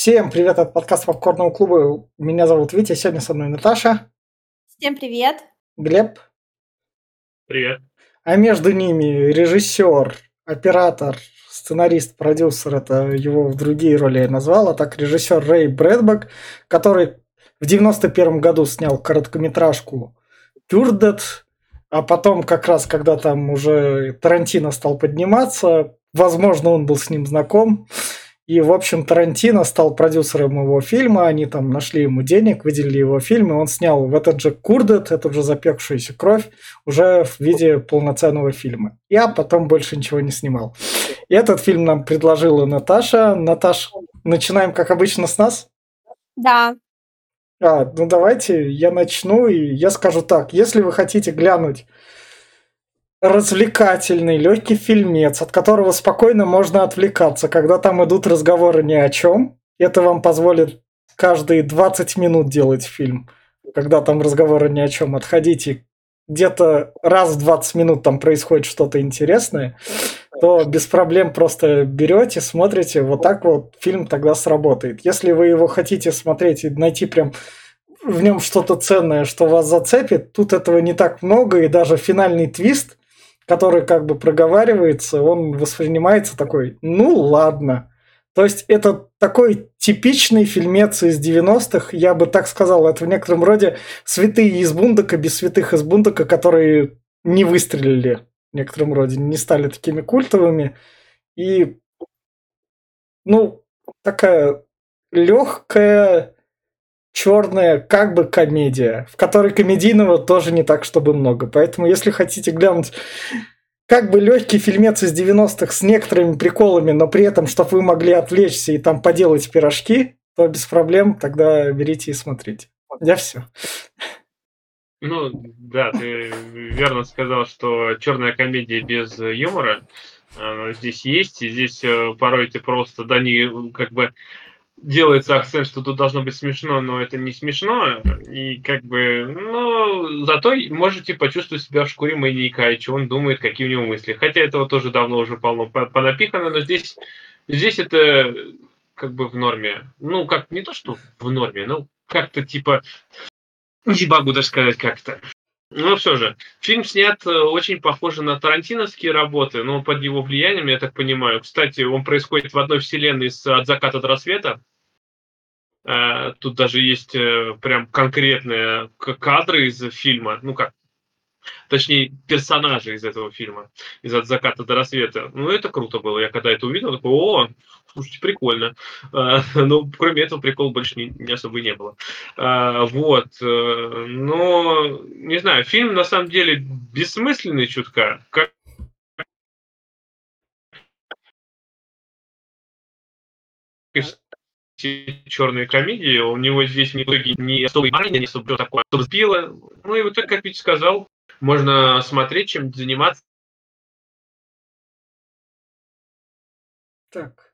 Всем привет от подкаста Попкорного клуба. Меня зовут Витя, сегодня со мной Наташа. Всем привет. Глеб. Привет. А между ними режиссер, оператор, сценарист, продюсер, это его в другие роли я назвал, а так режиссер Рэй Брэдбок, который в 91 году снял короткометражку Пюрдет, а потом как раз, когда там уже Тарантино стал подниматься, возможно, он был с ним знаком, и, в общем, Тарантино стал продюсером его фильма, они там нашли ему денег, выделили его фильм, и он снял в этот же Курдет, эту же запекшуюся кровь, уже в виде полноценного фильма. Я потом больше ничего не снимал. И этот фильм нам предложила Наташа. Наташ, начинаем, как обычно, с нас? Да. А, ну давайте я начну, и я скажу так. Если вы хотите глянуть развлекательный, легкий фильмец, от которого спокойно можно отвлекаться, когда там идут разговоры ни о чем. Это вам позволит каждые 20 минут делать фильм, когда там разговоры ни о чем. Отходите где-то раз в 20 минут там происходит что-то интересное, то без проблем просто берете, смотрите, вот так вот фильм тогда сработает. Если вы его хотите смотреть и найти прям в нем что-то ценное, что вас зацепит, тут этого не так много, и даже финальный твист который как бы проговаривается, он воспринимается такой, ну ладно. То есть это такой типичный фильмец из 90-х, я бы так сказал, это в некотором роде святые из Бундака без святых из Бундака, которые не выстрелили в некотором роде, не стали такими культовыми. И, ну, такая легкая, черная как бы комедия, в которой комедийного тоже не так, чтобы много. Поэтому, если хотите глянуть как бы легкий фильмец из 90-х с некоторыми приколами, но при этом, чтобы вы могли отвлечься и там поделать пирожки, то без проблем тогда берите и смотрите. Я все. Ну, да, ты верно сказал, что черная комедия без юмора здесь есть, и здесь э, порой ты просто, да, не как бы делается акцент, что тут должно быть смешно, но это не смешно, и как бы, ну, зато можете почувствовать себя в шкуре маньяка, и что он думает, какие у него мысли. Хотя этого тоже давно уже полно понапихано, но здесь, здесь это как бы в норме. Ну, как, не то, что в норме, ну, как-то типа, не могу даже сказать как-то. Ну, все же, фильм снят э, очень похоже на тарантиновские работы, но под его влиянием, я так понимаю. Кстати, он происходит в одной вселенной с «От заката до рассвета». Э, тут даже есть э, прям конкретные кадры из фильма, ну как, точнее, персонажи из этого фильма, из «От заката до рассвета». Ну, это круто было. Я когда это увидел, такой, о, слушайте, прикольно. Э, ну, кроме этого, прикола больше не, не особо не было. Вот. Но, не знаю, фильм на самом деле бессмысленный чутка. Как черные комедии, у него здесь не итоге не особо не особо такое особо сбило. Ну и вот так, как Витя сказал, можно смотреть, чем заниматься. Так.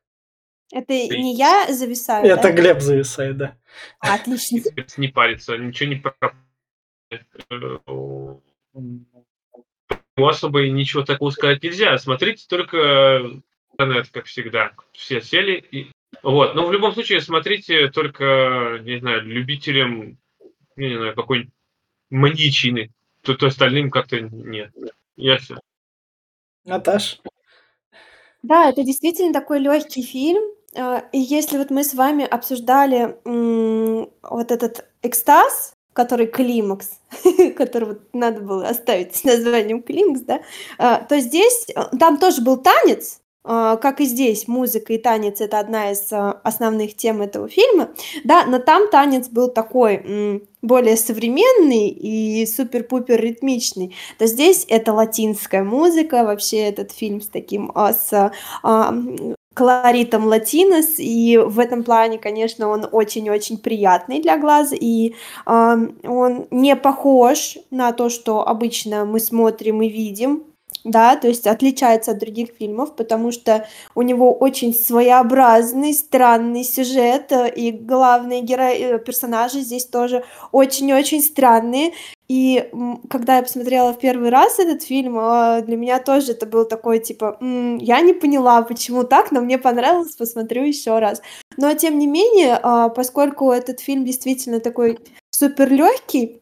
Это не я зависаю? Это да? Глеб зависает, да. Отлично. Не париться, ничего не особо ничего такого сказать нельзя. Смотрите только интернет, как всегда. Все сели и вот, но в любом случае смотрите только, не знаю, любителям, не знаю, какой-нибудь маньячины. Тут остальным как-то нет. Я все. Наташ? Да, это действительно такой легкий фильм. А, и если вот мы с вами обсуждали вот этот экстаз, который климакс, который вот надо было оставить с названием климакс, да, а, то здесь э, там тоже был танец, как и здесь, музыка и танец это одна из а, основных тем этого фильма, да, но там танец был такой более современный и супер-пупер ритмичный, то здесь это латинская музыка, вообще этот фильм с таким, а, с колоритом латинос, и в этом плане, конечно, он очень-очень приятный для глаз, и э, он не похож на то, что обычно мы смотрим и видим да, то есть отличается от других фильмов, потому что у него очень своеобразный, странный сюжет, э, и главные герои, э, персонажи здесь тоже очень-очень странные. И когда я посмотрела в первый раз этот фильм, а, для меня тоже это был такой, типа, я не поняла, почему так, но мне понравилось, посмотрю еще раз. Но, тем не менее, поскольку этот фильм действительно такой супер легкий,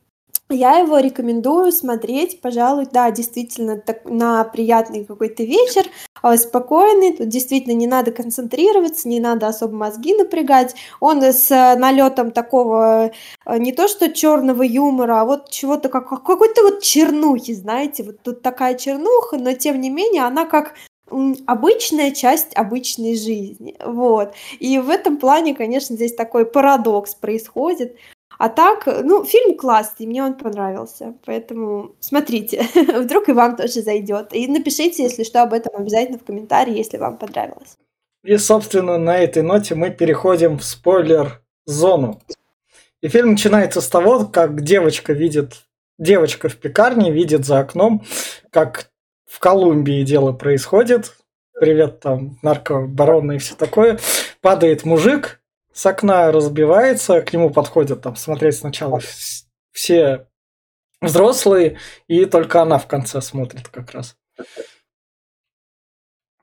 я его рекомендую смотреть, пожалуй, да, действительно, так, на приятный какой-то вечер, а, спокойный, тут действительно не надо концентрироваться, не надо особо мозги напрягать. Он с налетом такого а, не то что черного юмора, а вот чего-то как какой-то вот чернухи, знаете, вот тут такая чернуха, но тем не менее она как обычная часть обычной жизни, вот. И в этом плане, конечно, здесь такой парадокс происходит. А так, ну, фильм классный, мне он понравился, поэтому смотрите, вдруг и вам тоже зайдет. И напишите, если что, об этом обязательно в комментарии, если вам понравилось. И, собственно, на этой ноте мы переходим в спойлер-зону. И фильм начинается с того, как девочка видит, девочка в пекарне видит за окном, как в Колумбии дело происходит. Привет, там, наркобароны и все такое. Падает мужик, с окна разбивается, к нему подходят там смотреть сначала все взрослые, и только она в конце смотрит как раз.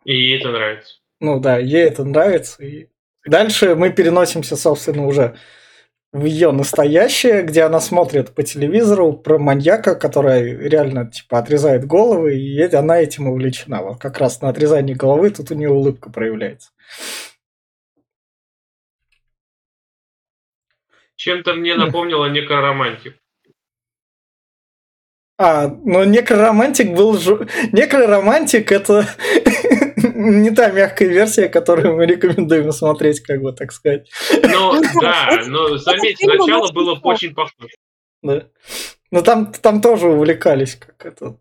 И ей это нравится. Ну да, ей это нравится. И дальше мы переносимся, собственно, уже в ее настоящее, где она смотрит по телевизору про маньяка, который реально типа отрезает головы, и она этим увлечена. Вот как раз на отрезании головы тут у нее улыбка проявляется. Чем-то мне напомнило некоромантик. А, но некоромантик был... Жу... Некоромантик это не та мягкая версия, которую мы рекомендуем смотреть, как бы так сказать. Ну, да, но заметьте, начало было очень похоже. Да. Но там, там тоже увлекались, как это,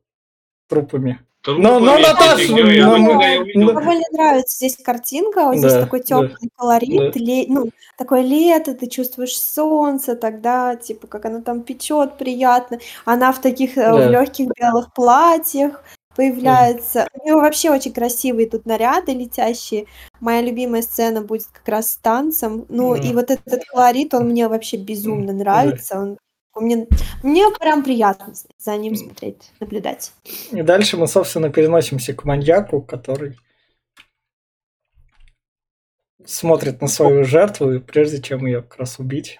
трупами. Но, но Наташа, но, мне довольно нравится здесь картинка, вот здесь такой теплый колорит, ле, ну, такое лето, ты чувствуешь солнце, тогда, типа, как оно там печет приятно. Она в таких э, в легких белых платьях появляется. У нее вообще очень красивые тут наряды летящие. Моя любимая сцена будет как раз с танцем. Ну, и вот этот колорит, он мне вообще безумно нравится. Он мне, мне прям приятно за ним смотреть, наблюдать. И дальше мы, собственно, переносимся к маньяку, который смотрит на свою жертву, прежде чем ее как раз убить.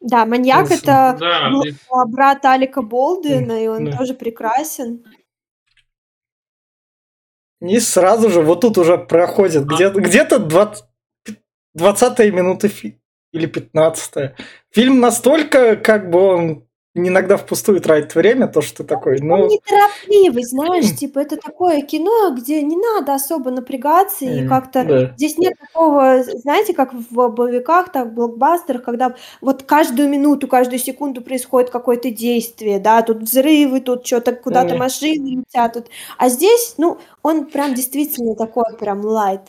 Да, маньяк это да, брат Алика Болдуина, и он да. тоже прекрасен. И сразу же вот тут уже проходит а. где-то где-то 20, 20 минуты фи- или 15 Фильм настолько, как бы он иногда впустую тратит время, то, что ты такой, ну... Он неторопливый, знаешь, типа, это такое кино, где не надо особо напрягаться, и как-то да. здесь нет такого, знаете, как в боевиках, так, в блокбастерах, когда вот каждую минуту, каждую секунду происходит какое-то действие, да, тут взрывы, тут что-то, куда-то машины летят, тут... а здесь, ну, он прям действительно такой прям лайт.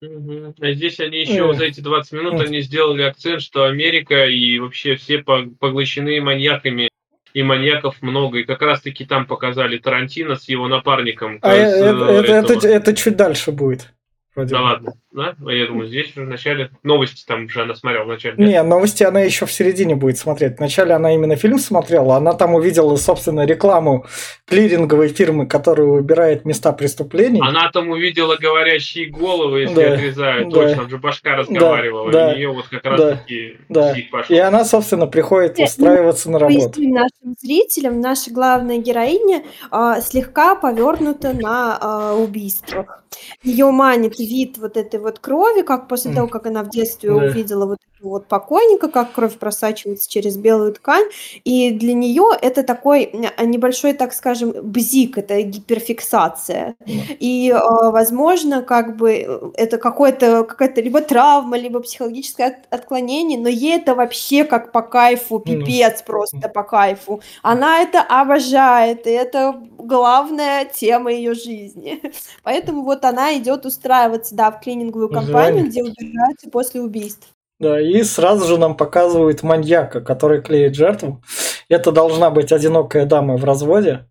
Мгм. А здесь они еще за эти 20 минут они сделали акцент, что Америка и вообще все поглощены маньяками, и маньяков много. И как раз таки там показали Тарантино с его напарником. А э, это, это, это чуть дальше будет. Вроде. Да ладно, да? А я думаю, здесь уже в начале новости там уже она смотрела в начале. Не, новости она еще в середине будет смотреть. Вначале она именно фильм смотрела, она там увидела, собственно, рекламу клиринговой фирмы, которая выбирает места преступлений. Она там увидела говорящие головы, если да, отрезают. Да, Точно, там же башка разговаривала. Да, и нее вот как раз да, таки да. И она, собственно, приходит Нет, устраиваться на работу. нашим зрителям, наша главная героиня э, слегка повернута на э, убийствах. Ее манит вид вот этой вот крови, как после того, как она в детстве да. увидела вот вот покойника, как кровь просачивается через белую ткань, и для нее это такой небольшой, так скажем, бзик, это гиперфиксация. Mm. И, а, возможно, как бы э, это какое-то, какая-то либо травма, либо психологическое отклонение, но ей это вообще как по кайфу, пипец mm. просто по кайфу. Она это обожает, и это главная тема ее жизни. Поэтому вот она идет устраиваться, да, в клининговую компанию, где убираются после убийств. Да, и сразу же нам показывают маньяка, который клеит жертву. Это должна быть одинокая дама в разводе.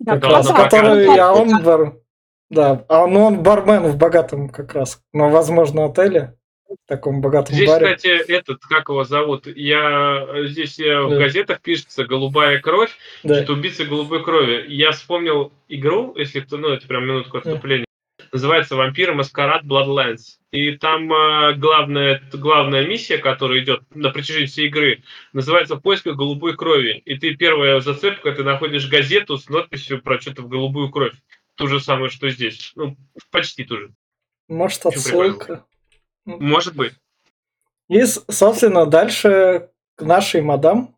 Да, как раз, который, а он бар... Да, а ну он бармен в богатом как раз, но возможно отеле. в таком богатом Здесь, баре. кстати, этот, как его зовут? Я здесь я, в Да. газетах пишется голубая кровь, Да. что убийца голубой крови. Я вспомнил игру, если кто, ну это прям минутку отступления. Называется Вампиры Маскарад Bloodlands. И там э, главная, главная миссия, которая идет на протяжении всей игры, называется «В поисках голубой крови». И ты первая зацепка, ты находишь газету с надписью про что-то в голубую кровь. То же самое, что здесь. Ну, почти то же. Может, отсылка. Может быть. И, собственно, дальше к нашей мадам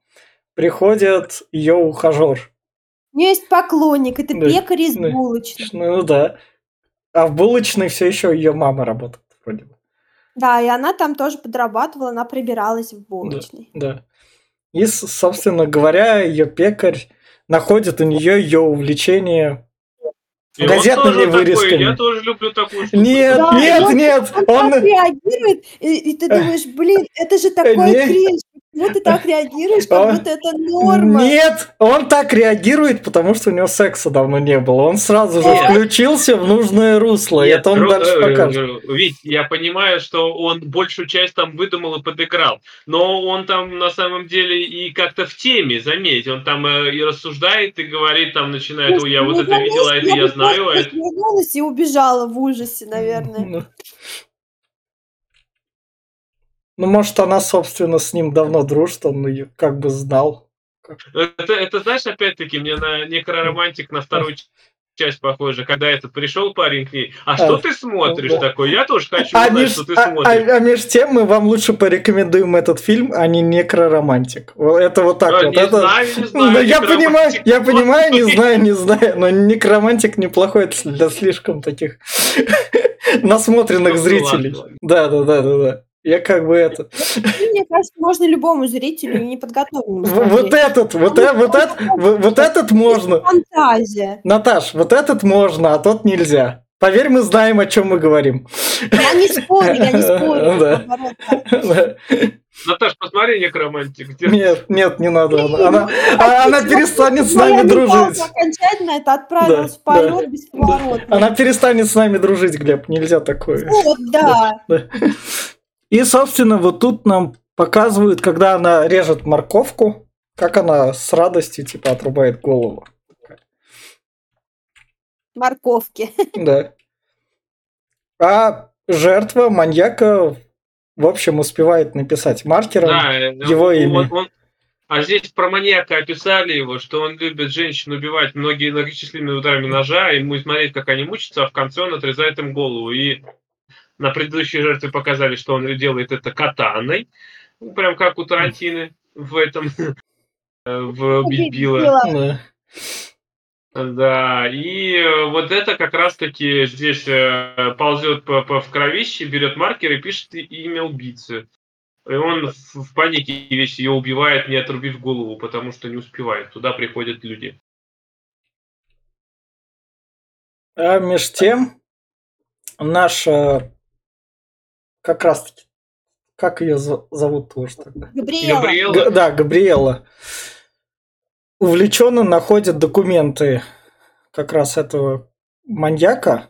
приходит ее ухажер. У нее есть поклонник, это Да, пекарь из да. булочной. Ну да. А в булочной все еще ее мама работает, вроде бы. Да, и она там тоже подрабатывала, она прибиралась в булочной. Да. И, с- собственно говоря, ее пекарь находит у нее ее увлечение. И он Газетными тоже такой, вырезками. я тоже люблю такую штуку. Нет, Да, нет, он- нет. Он, Он, так реагирует, и, и ты думаешь, блин, это же такой Не. кринж. Почему ты так реагируешь, как Он- будто это норма? Нет, он так реагирует, потому что у него секса давно не было. Он сразу же Нет. включился в нужное русло. Нет, это он Ру- дальше э, покажет. э, Вить, я понимаю, что он большую часть там выдумал и подыграл, но он там на самом деле и как-то в теме, заметь, он там э, и рассуждает, и говорит, там начинает, ой, я вот Ну, это видела, а это я знаю, а это... развернулась и убежала в ужасе, наверное. Ну. Может, она, собственно, с ним давно дружит, он ее как бы знал. Это, это, знаешь, опять-таки, мне на некроромантик на вторую часть похоже, когда этот пришел парень к ней, а что А, ты смотришь да. такой? Я тоже хочу А, знать, меж, что ты а- смотришь. а- а меж тем мы вам лучше порекомендуем этот фильм, а не некроромантик. Это вот так А, вот. не это... знаю, не знаю. я понимаю, я понимаю, не знаю, не знаю, но некромантик неплохой для слишком таких насмотренных Ну, зрителей. Да, да, да, да, да. Я как бы это. И, мне кажется, можно любому зрителю неподготовленному В- Вот этот, вот, э- вот, этот, вот, этот можно. Фантазия. Наташ, вот этот можно, а тот нельзя. Поверь, мы знаем, о чем мы говорим. Я не спорю, я не спорю. Да. да. Наташ, посмотри некромантик. Нет, нет, не надо. Она, она, а она перестанет с нами дружить. Окончательно это отправилась Да, в полет бесповоротно. Она перестанет с нами дружить, Глеб. Нельзя такое. Вот, да. И, собственно, вот тут нам показывают, когда она режет морковку, как она с радостью, типа, отрубает голову. Морковки. Да. А жертва маньяка, в общем, успевает написать маркером. Да, э, его он- имя. он- а здесь про маньяка описали его, что он любит женщин убивать многие многочисленными ударами ножа, ему смотреть, как они мучатся, а в конце он отрезает им голову. И на предыдущей жертве показали, что он делает это катаной, ну, прям как у Тарантины в этом, э, в «Убить Билла». Да. И э, вот это как раз-таки здесь э, ползет по, по- в кровище, берет маркер и пишет имя убийцы. И он в, в панике весь ее убивает, не отрубив голову, потому что не успевает. Туда приходят люди. А меж тем, наша как раз таки, как ее зовут тоже тогда? Габриэла. Габриэла, Г- да, Габриэла. Увлеченно находит документы как раз этого маньяка,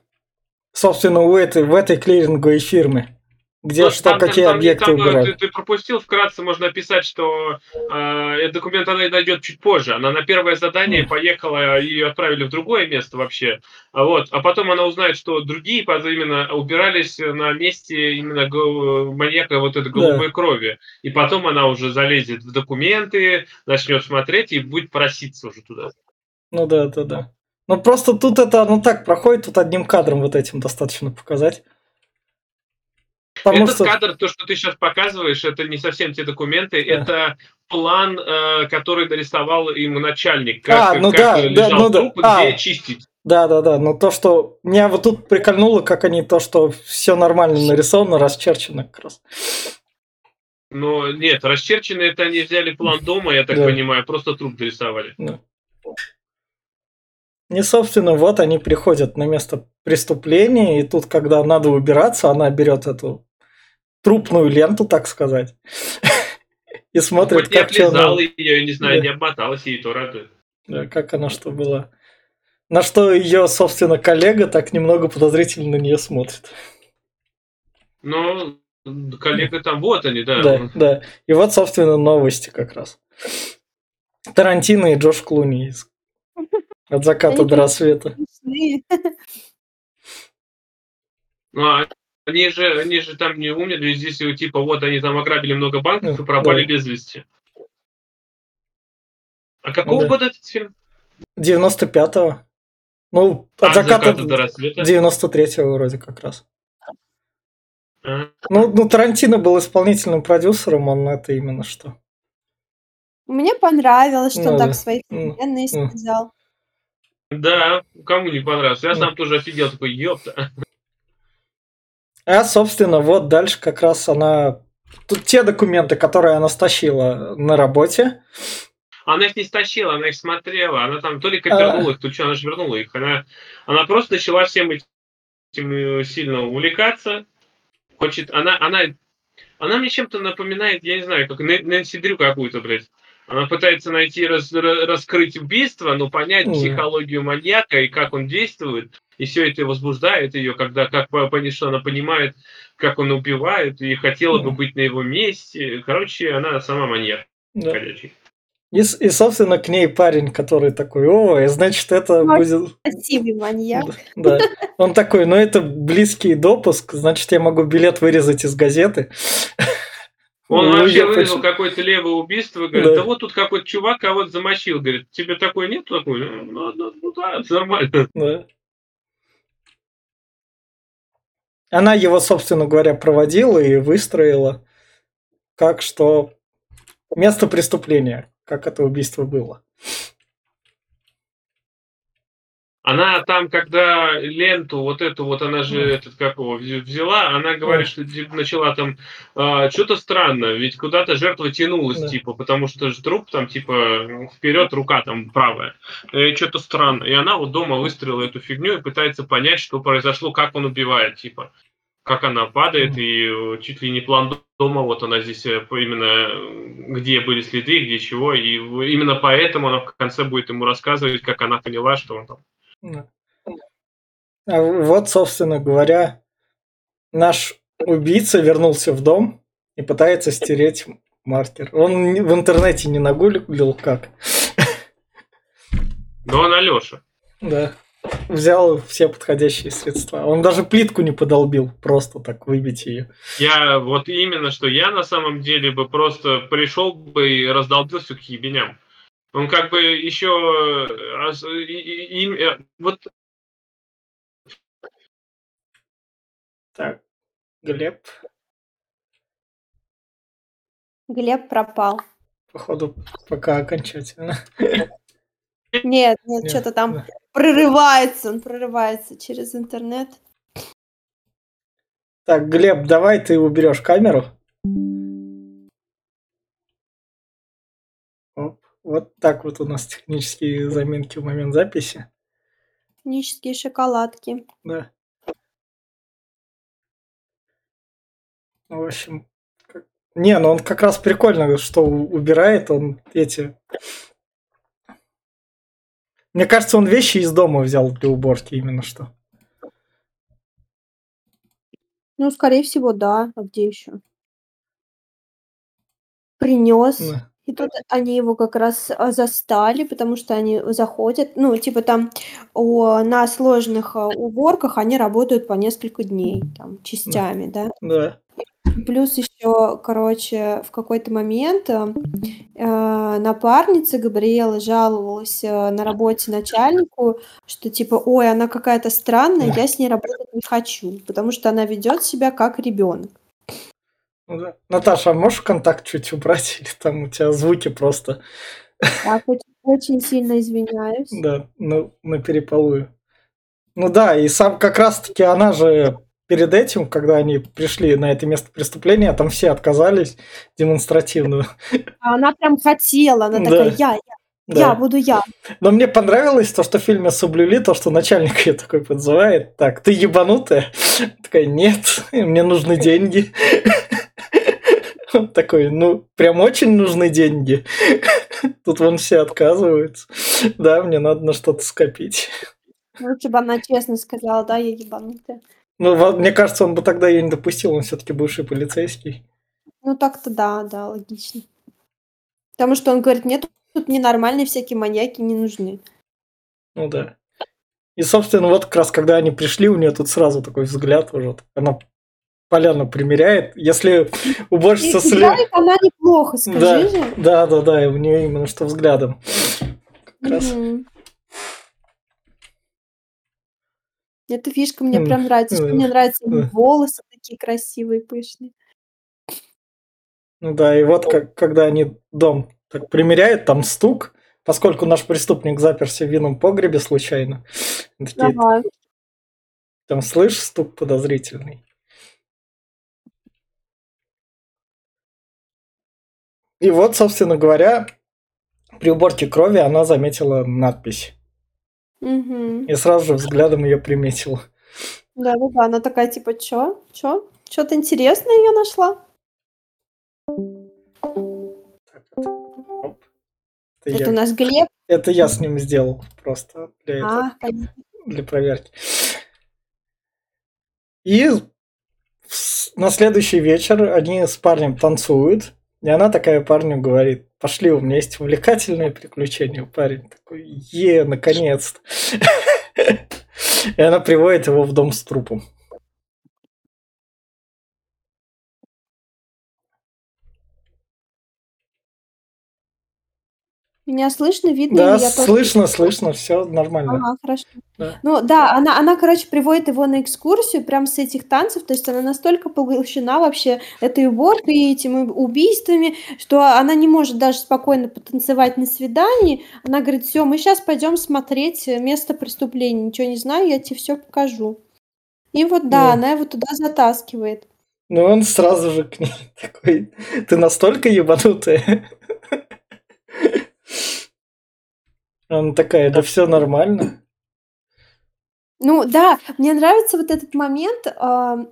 собственно, у этой, в этой клиринговой фирме, где Ну, что, там- какие там- объекты там, э, убирают. Ты, ты пропустил, вкратце можно описать, что э, этот документ она найдет чуть позже. Она на первое задание поехала, ее отправили в другое место вообще. А, вот, а потом она узнает, что другие именно убирались на месте именно маньяка вот этой голубой крови. И потом она уже залезет в документы, начнет смотреть и будет проситься уже туда. Ну да, да, да. Ну просто тут это, ну так проходит, тут одним кадром вот этим достаточно показать. Потому Этот что... кадр, то, что ты сейчас показываешь, это не совсем те документы, это план, э, который нарисовал им начальник, как, А, ну как да, да, лежал ну да. труп, и А. где чистить. Да, да, да. Но то, что меня вот тут прикольнуло, как они то, что все нормально нарисовано, расчерчено как раз. Но нет, расчерченный это они взяли план дома, я так Да. понимаю, просто труп дорисовали. И, собственно, вот они приходят на место преступления, и тут, когда надо убираться, она берет эту трупную ленту, так сказать, и смотрит, Хоть как, облизала она- ее, я не знаю, не обмоталась, ей то радует. да, как она что была. На что ее, собственно, коллега так немного подозрительно на нее смотрит. Ну, коллега там, вот они, да. Да, да. И вот, собственно, новости как раз. Тарантино и Джош Клуни из от заката до рассвета. Смешные. Ну, а они же, они же там не умерли, здесь э, типа вот они там ограбили много банков и пропали Да. без вести. А какого Да. года этот фильм? 95-го. Ну, А, от заката до рассвета. 93-го вроде как раз. А, Ну, ну, Тарантино был исполнительным продюсером, он это именно что. Мне понравилось, что Ну он да. так свои вселенные м. сказал. Да, кому не понравился. Я Ну. сам тоже офигел, такой, ёпта. А, собственно, вот дальше как раз она... Тут те документы, которые она стащила на работе. Она их не стащила, она их смотрела. Она там то ли А. копернула их, то ли что, она же вернула их. Она, она просто начала всем этим э, сильно увлекаться. Хочет, она, она, она мне чем-то напоминает, я не знаю, как Нэ- Нэнси Дрю какую-то, блядь. Она пытается найти, раз- ра- раскрыть убийство, но понять психологию маньяка и как он действует. И все это возбуждает ее, когда как что она понимает, как он убивает, и хотела бы быть на его месте. Короче, она сама маньяк Да. ходячий. И, и, собственно, к ней парень, который такой, о, значит, это Ну, будет... Красивый маньяк. Да. Он такой, ну это близкий допуск, значит, я могу билет вырезать из газеты. Он Ну, вообще вырезал почти- какое-то левое убийство, говорит, Да. да. вот тут какой-то чувак кого-то замочил, говорит, тебе такой нет такой? Ну, ну, ну да, это нормально. Да. Она его, собственно говоря, проводила и выстроила, как что место преступления, как это убийство было. Она там, когда ленту, вот эту вот, она же, этот, как его, вз- взяла, она говорит, что начала там, а, что-то странно, ведь куда-то жертва тянулась, Да. типа, потому что же труп там, типа, вперед рука там правая. что-то странно. И она вот дома выстроила эту фигню и пытается понять, что произошло, как он убивает, типа. Как она падает, и э, чуть ли не план дома, вот она здесь э, именно, э, где были следы, где чего, и именно поэтому она в конце будет ему рассказывать, как она поняла, что он там Да. А вот, собственно говоря, наш убийца вернулся в дом и пытается стереть маркер. Он в интернете не нагуглил как. Но он Алеша. Да. Взял все подходящие средства. Он даже плитку не подолбил, просто так выбить ее. Я вот именно, что я на самом деле бы просто пришел бы и раздолбился к ебеням. Он как бы еще... э, ос- и- и- э, вот Так, Глеб, Глеб пропал. походу, пока окончательно. Нет, нет, Нет, что-то там да. прорывается, он прорывается через интернет. Так, Глеб, давай ты уберешь камеру. Вот так вот у нас технические заминки в момент записи. Технические шоколадки. Да. Ну, В общем, как- не, ну он как раз прикольно, что убирает он эти... Мне кажется, он вещи из дома взял для уборки именно что. Ну, скорее всего, да. А где еще? Принес. Да. И тут они его как раз а, застали, потому что они заходят, ну, типа там о, на сложных а, уборках они работают по несколько дней, там, частями, да. Да. Плюс еще, короче, в какой-то момент э, э, напарница Габриэла жаловалась э, на работе начальнику, что типа, ой, она какая-то странная, я с ней работать не хочу, потому что она ведет себя как ребенок. Ну. Наташа, а можешь контакт чуть убрать? Или там у тебя звуки просто... Так, очень, очень сильно извиняюсь. Да, ну, на переполую. Ну да, и сам как раз-таки она же перед этим, когда они пришли на это место преступления, там все отказались демонстративно. А Она прям хотела, она Да. такая, я, я, Да. я буду я. Но мне понравилось то, что в фильме соблюли, то, что начальник ее такой подзывает. Так, ты ебанутая? Такая, нет, мне нужны деньги. Он такой, ну, прям очень нужны деньги. Тут вон все отказываются. Да, мне надо на что-то скопить. Лучше бы она честно сказала, да, я ебанутая. Ну, мне кажется, он бы тогда ее не допустил, он все-таки бывший полицейский. Ну, так-то да, да, логично. Потому что он говорит, нет, тут ненормальные всякие маньяки не нужны. Ну да. И, собственно, вот как раз когда они пришли, у нее тут сразу такой взгляд уже. Она поляну примеряет. Если уборщица слева... играет она неплохо, скажи Да, же. да, да, да, и у нее именно что взглядом. Как раз. Мгм. Эта фишка мне прям нравится. Что мне нравятся волосы такие красивые, пышные. Ну да, и вот как, когда они дом так примеряют, там стук, поскольку наш преступник заперся в винном погребе случайно. Такие, Ага. там слышь, стук подозрительный. И вот, собственно говоря, при уборке крови она заметила надпись. Мгм. И сразу же взглядом ее приметила. Да-да-да, она такая типа: "Чё? Чё? Чё-то интересное я нашла?" Так, это, оп. Это, Это я, наш Глеб? это я с ним сделал просто для, этого, А, понятно. для проверки. И на следующий вечер они с парнем танцуют. И она такая парню говорит, пошли, у меня есть увлекательное приключение. Парень такой, е, наконец-то. И она приводит его в дом с трупом. Меня слышно, видно, Да, или я тоже слышно, слышно, все нормально. Ага, хорошо. Да. Ну да, она она, короче, приводит его на экскурсию прям с этих танцев. То есть она настолько поглощена вообще этой уборкой и этими убийствами, что она не может даже спокойно потанцевать на свидании. Она говорит: "Всё, мы щас пойдем смотреть, э, место преступления. Ничего не знаю, я тебе всё покажу". И вот да, Ну. она его туда затаскивает. Ну, он сразу же к ней такой, ты настолько ебанутая? Она такая, да все нормально. Ну да, мне нравится вот этот момент, ам,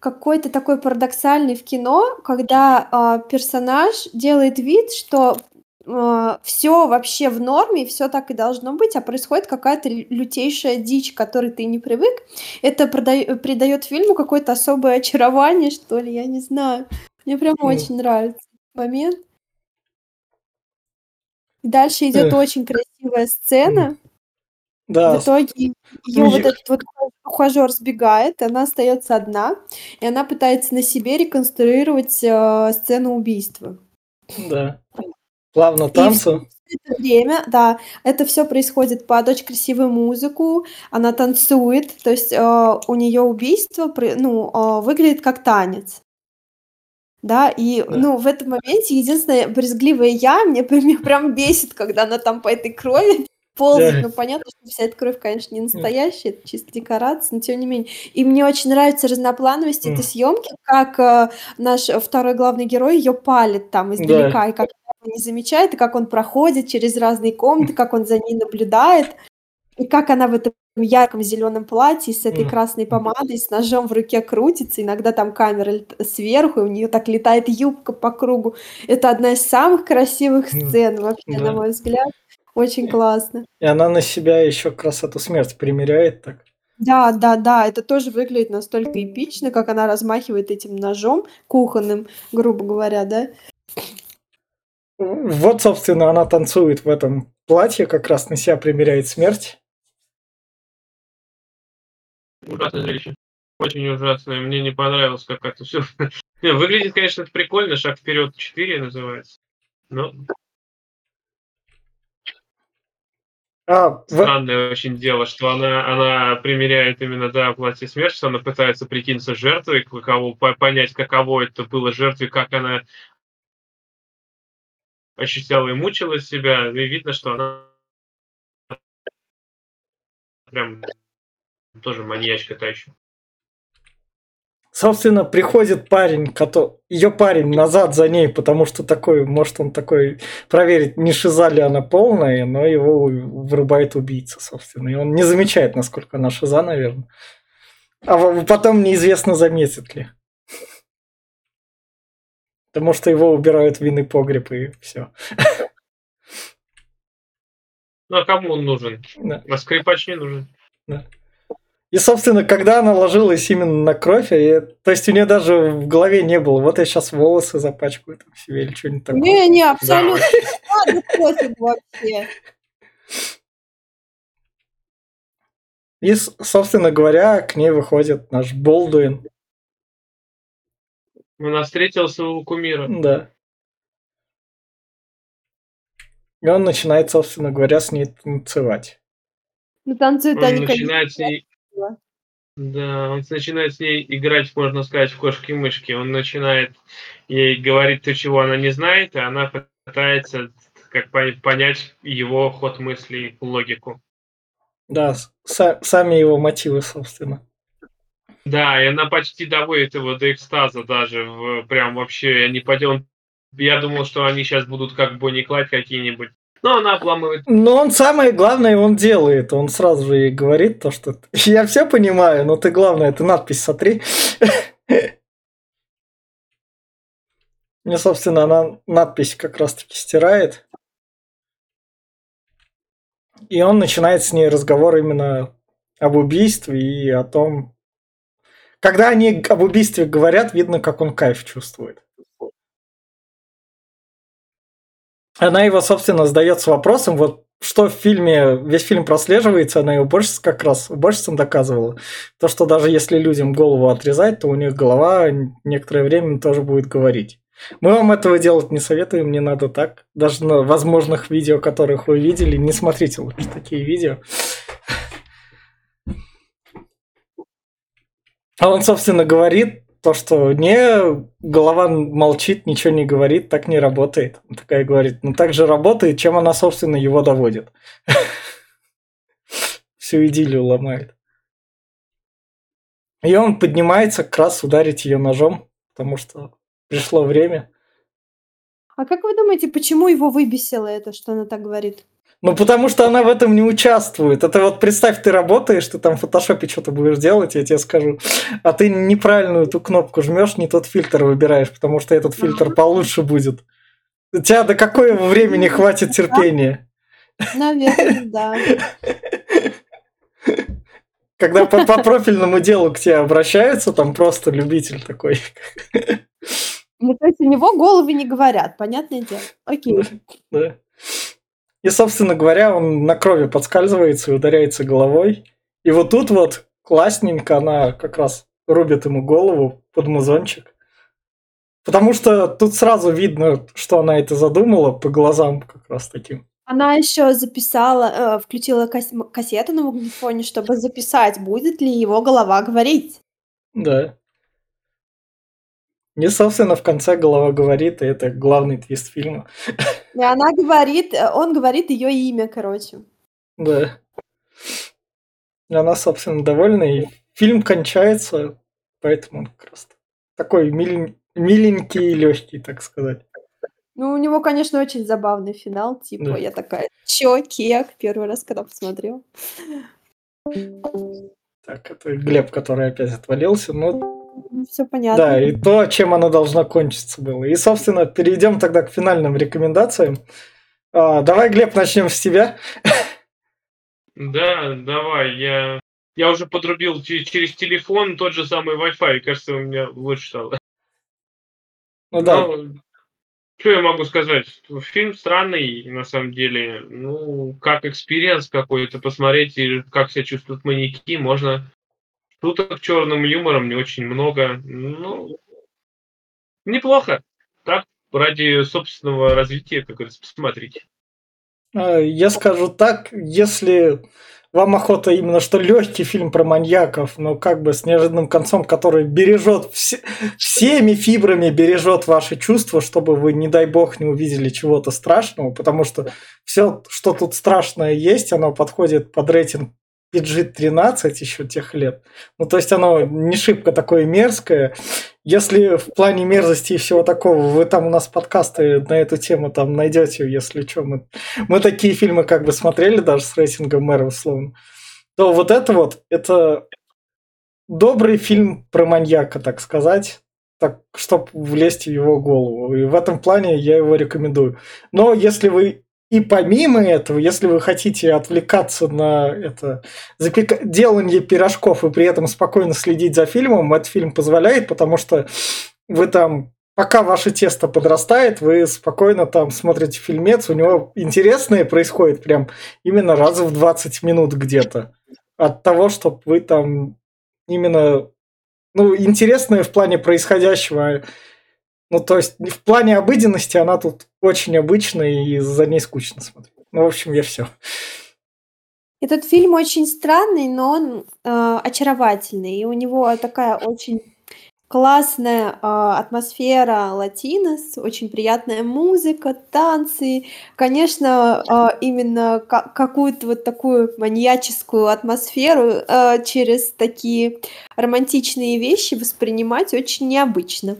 какой-то такой парадоксальный в кино, когда, а, персонаж делает вид, что, а, всё вообще в норме, все так и должно быть, а происходит какая-то лю лютейшая дичь, к которой ты не привык. Это придаёт фильму какое-то особое очарование, что ли, я не знаю. Мне прям очень нравится момент. Дальше идёт Эх. очень красивая сцена. Да, В итоге Ну, вот этот вот ухажёр сбегает, она остаётся одна, и она пытается на себе реконструировать, а, сцену убийства. да. Плавно И всё это время, да, это всё происходит под очень красивую музыку, она танцует, то есть, а, у неё убийство ну, а, выглядит как танец. Да, и, Да. ну, в этом моменте единственное брезгливая я, мне прям меня прям бесит, когда она там по этой крови ползает. Да. Ну, понятно, что вся эта кровь, конечно, не настоящая, это чисто декорация, но тем не менее. И мне очень нравится разноплановость этой М. съёмки, как, а, наш второй главный герой её палит там издалека, и как она не замечает, и как он проходит через разные комнаты, как он за ней наблюдает, и как она в этом ярком зелёном платье с этой красной помадой, с ножом в руке крутится. Иногда там камера сверху, и у неё так летает юбка по кругу. Это одна из самых красивых сцен вообще, на Да. мой взгляд. Очень классно. И она на себя еще красоту смерть примеряет так. Да, да, да, это тоже выглядит настолько эпично, как она размахивает этим ножом кухонным, грубо говоря, да. Вот, собственно, она танцует в этом платье, как раз на себя примеряет смерть. Ужасное зрелище. Очень ужасное. Мне не понравилось, как это все. Выглядит, конечно, это прикольно. Шаг вперед 4 называется. Но А, в- странное очень дело, что она, она примеряет именно, да, платье смерти, что она пытается прикинуться жертвой, каково, по- понять, каково это было жертве, как она ощущала и мучила себя. И видно, что она прям тоже маньячка та еще. собственно, приходит парень, ее парень назад за ней, потому что такой, может, он такой проверить, не шиза ли она полная, но его вырубает убийца, собственно. И он не замечает, насколько она шиза, наверное. А потом неизвестно, заметит ли. Потому что его убирают в винный погреб и все. Ну а кому он нужен? Да. А скрипач не нужен. И, собственно, когда она ложилась именно на кровь, и, то есть у нее даже в голове не было, вот я сейчас волосы запачкаю там себе или что-нибудь такое. Не, не, абсолютно. Да. Вообще. И, собственно говоря, к ней выходит наш Болдуин. Она встретила своего кумира. Да. И он начинает, собственно говоря, с ней танцевать. Ну, танцуют Он они, начинает с конечно, ней... Да, он начинает с ней играть, можно сказать, в кошки-мышки. Он начинает ей говорить то, чего она не знает, и она пытается как пон- понять его ход мыслей, логику. Да, са- сами его мотивы, собственно. Да, и она почти доводит его до экстаза даже. В, прям вообще, я не пойдем. Я думал, что они сейчас будут как Бонни Клайд какие-нибудь. Но она обламывает. Но он самое главное он делает. Он сразу же ей говорит то, что я все понимаю, но ты главное, ты надпись сотри. И, собственно, она надпись как раз-таки стирает. И он начинает с ней разговор именно об убийстве и о том... Когда они об убийстве говорят, видно, как он кайф чувствует. Она его, собственно, задается вопросом, вот что в фильме, весь фильм прослеживается, она его больше как раз уборщицам доказывала. То, что даже если людям голову отрезать, то у них голова некоторое время тоже будет говорить. Мы вам этого делать не советуем, не надо так. Даже на возможных видео, которых вы видели, не смотрите лучше такие видео. А он, собственно, говорит то, что не, голова молчит, ничего не говорит, так не работает. Он такая говорит, ну так же работает, чем она, собственно, его доводит. Всю идиллию ломает. И он поднимается как раз ударить ее ножом, потому что пришло время. А как вы думаете, почему его выбесило это, что она так говорит? Ну, потому что она в этом не участвует. Это вот представь, ты работаешь, ты там в фотошопе что-то будешь делать, я тебе скажу, а ты неправильную эту кнопку жмешь, не тот фильтр выбираешь, потому что этот фильтр получше будет. У тебя до какого времени хватит терпения? Наверное, да. Когда по, по профильному делу к тебе обращаются, там просто любитель такой. Ну, то есть у него головы не говорят, понятное дело. Окей. Да. И, собственно говоря, он на крови подскальзывается и ударяется головой. И вот тут вот классненько она как раз рубит ему голову под музончик. Потому что тут сразу видно, что она это задумала по глазам как раз таким. Она еще записала, э, включила кас- кассету на магнитофоне, чтобы записать, будет ли его голова говорить. Да. И, собственно, в конце голова говорит, и это главный твист фильма. И она говорит, э, он говорит ее имя, короче. Да. И она, собственно, довольна, и фильм кончается, поэтому он как раз такой милен- миленький и легкий, так сказать. Ну, у него, конечно, очень забавный финал. Типа, Да. я такая, чё, кек? Первый раз, когда посмотрела. Так, это Глеб, который опять отвалился. Ну, Все понятно. да, и то, чем оно должно кончиться было. И, собственно, перейдем тогда к финальным рекомендациям. А, давай, Глеб, начнем с тебя. Да, давай, я... Я уже подрубил че- через телефон тот же самый Wi-Fi, кажется, у меня лучше стало. Ну да, что я могу сказать? Фильм странный, на самом деле. Ну, как experience какой-то, посмотреть, и как себя чувствуют маньяки, можно. Шуток черным юмором не очень много. Ну, неплохо. Так, ради собственного развития, как говорится, посмотрите. А, Я скажу так, если вам охота именно что легкий фильм про маньяков, но как бы с неожиданным концом, который бережет все- всеми фибрами бережет ваши чувства, чтобы вы, не дай бог, не увидели чего-то страшного, потому что все, что тут страшное есть, оно подходит под рейтинг PG-13 еще тех лет. Ну, то есть оно не шибко такое мерзкое. Если в плане мерзости и всего такого, вы там у нас подкасты на эту тему там найдете, если что, мы мы такие фильмы как бы смотрели даже с рейтингом мэра условно, то вот это вот, это добрый фильм про маньяка, так сказать, так, чтобы влезть в его голову. И в этом плане я его рекомендую. Но если вы И помимо этого, если вы хотите отвлекаться на это запек... делание пирожков и при этом спокойно следить за фильмом, этот фильм позволяет, потому что вы там, пока ваше тесто подрастает, вы спокойно там смотрите фильмец, у него интересное происходит прям именно раз в 20 минут где-то. От того, чтобы вы там именно, ну, интересное в плане происходящего, ну, то есть в плане обыденности она тут очень обычная и за ней скучно смотреть. Ну, в общем, я все. Этот фильм очень странный, но он э, очаровательный. И у него такая очень Классная, а, атмосфера латинос, очень приятная музыка, танцы. Конечно, а, именно ка какую-то вот такую маньяческую атмосферу, а, через такие романтичные вещи воспринимать очень необычно.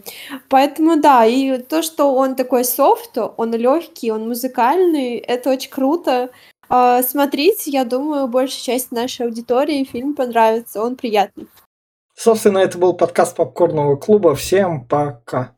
Поэтому да, и то, что он такой софт, он легкий, он музыкальный, это очень круто. А, смотрите, я думаю, большая часть нашей аудитории фильм понравится, он приятный. Собственно, это был подкаст Попкорного клуба. Всем пока.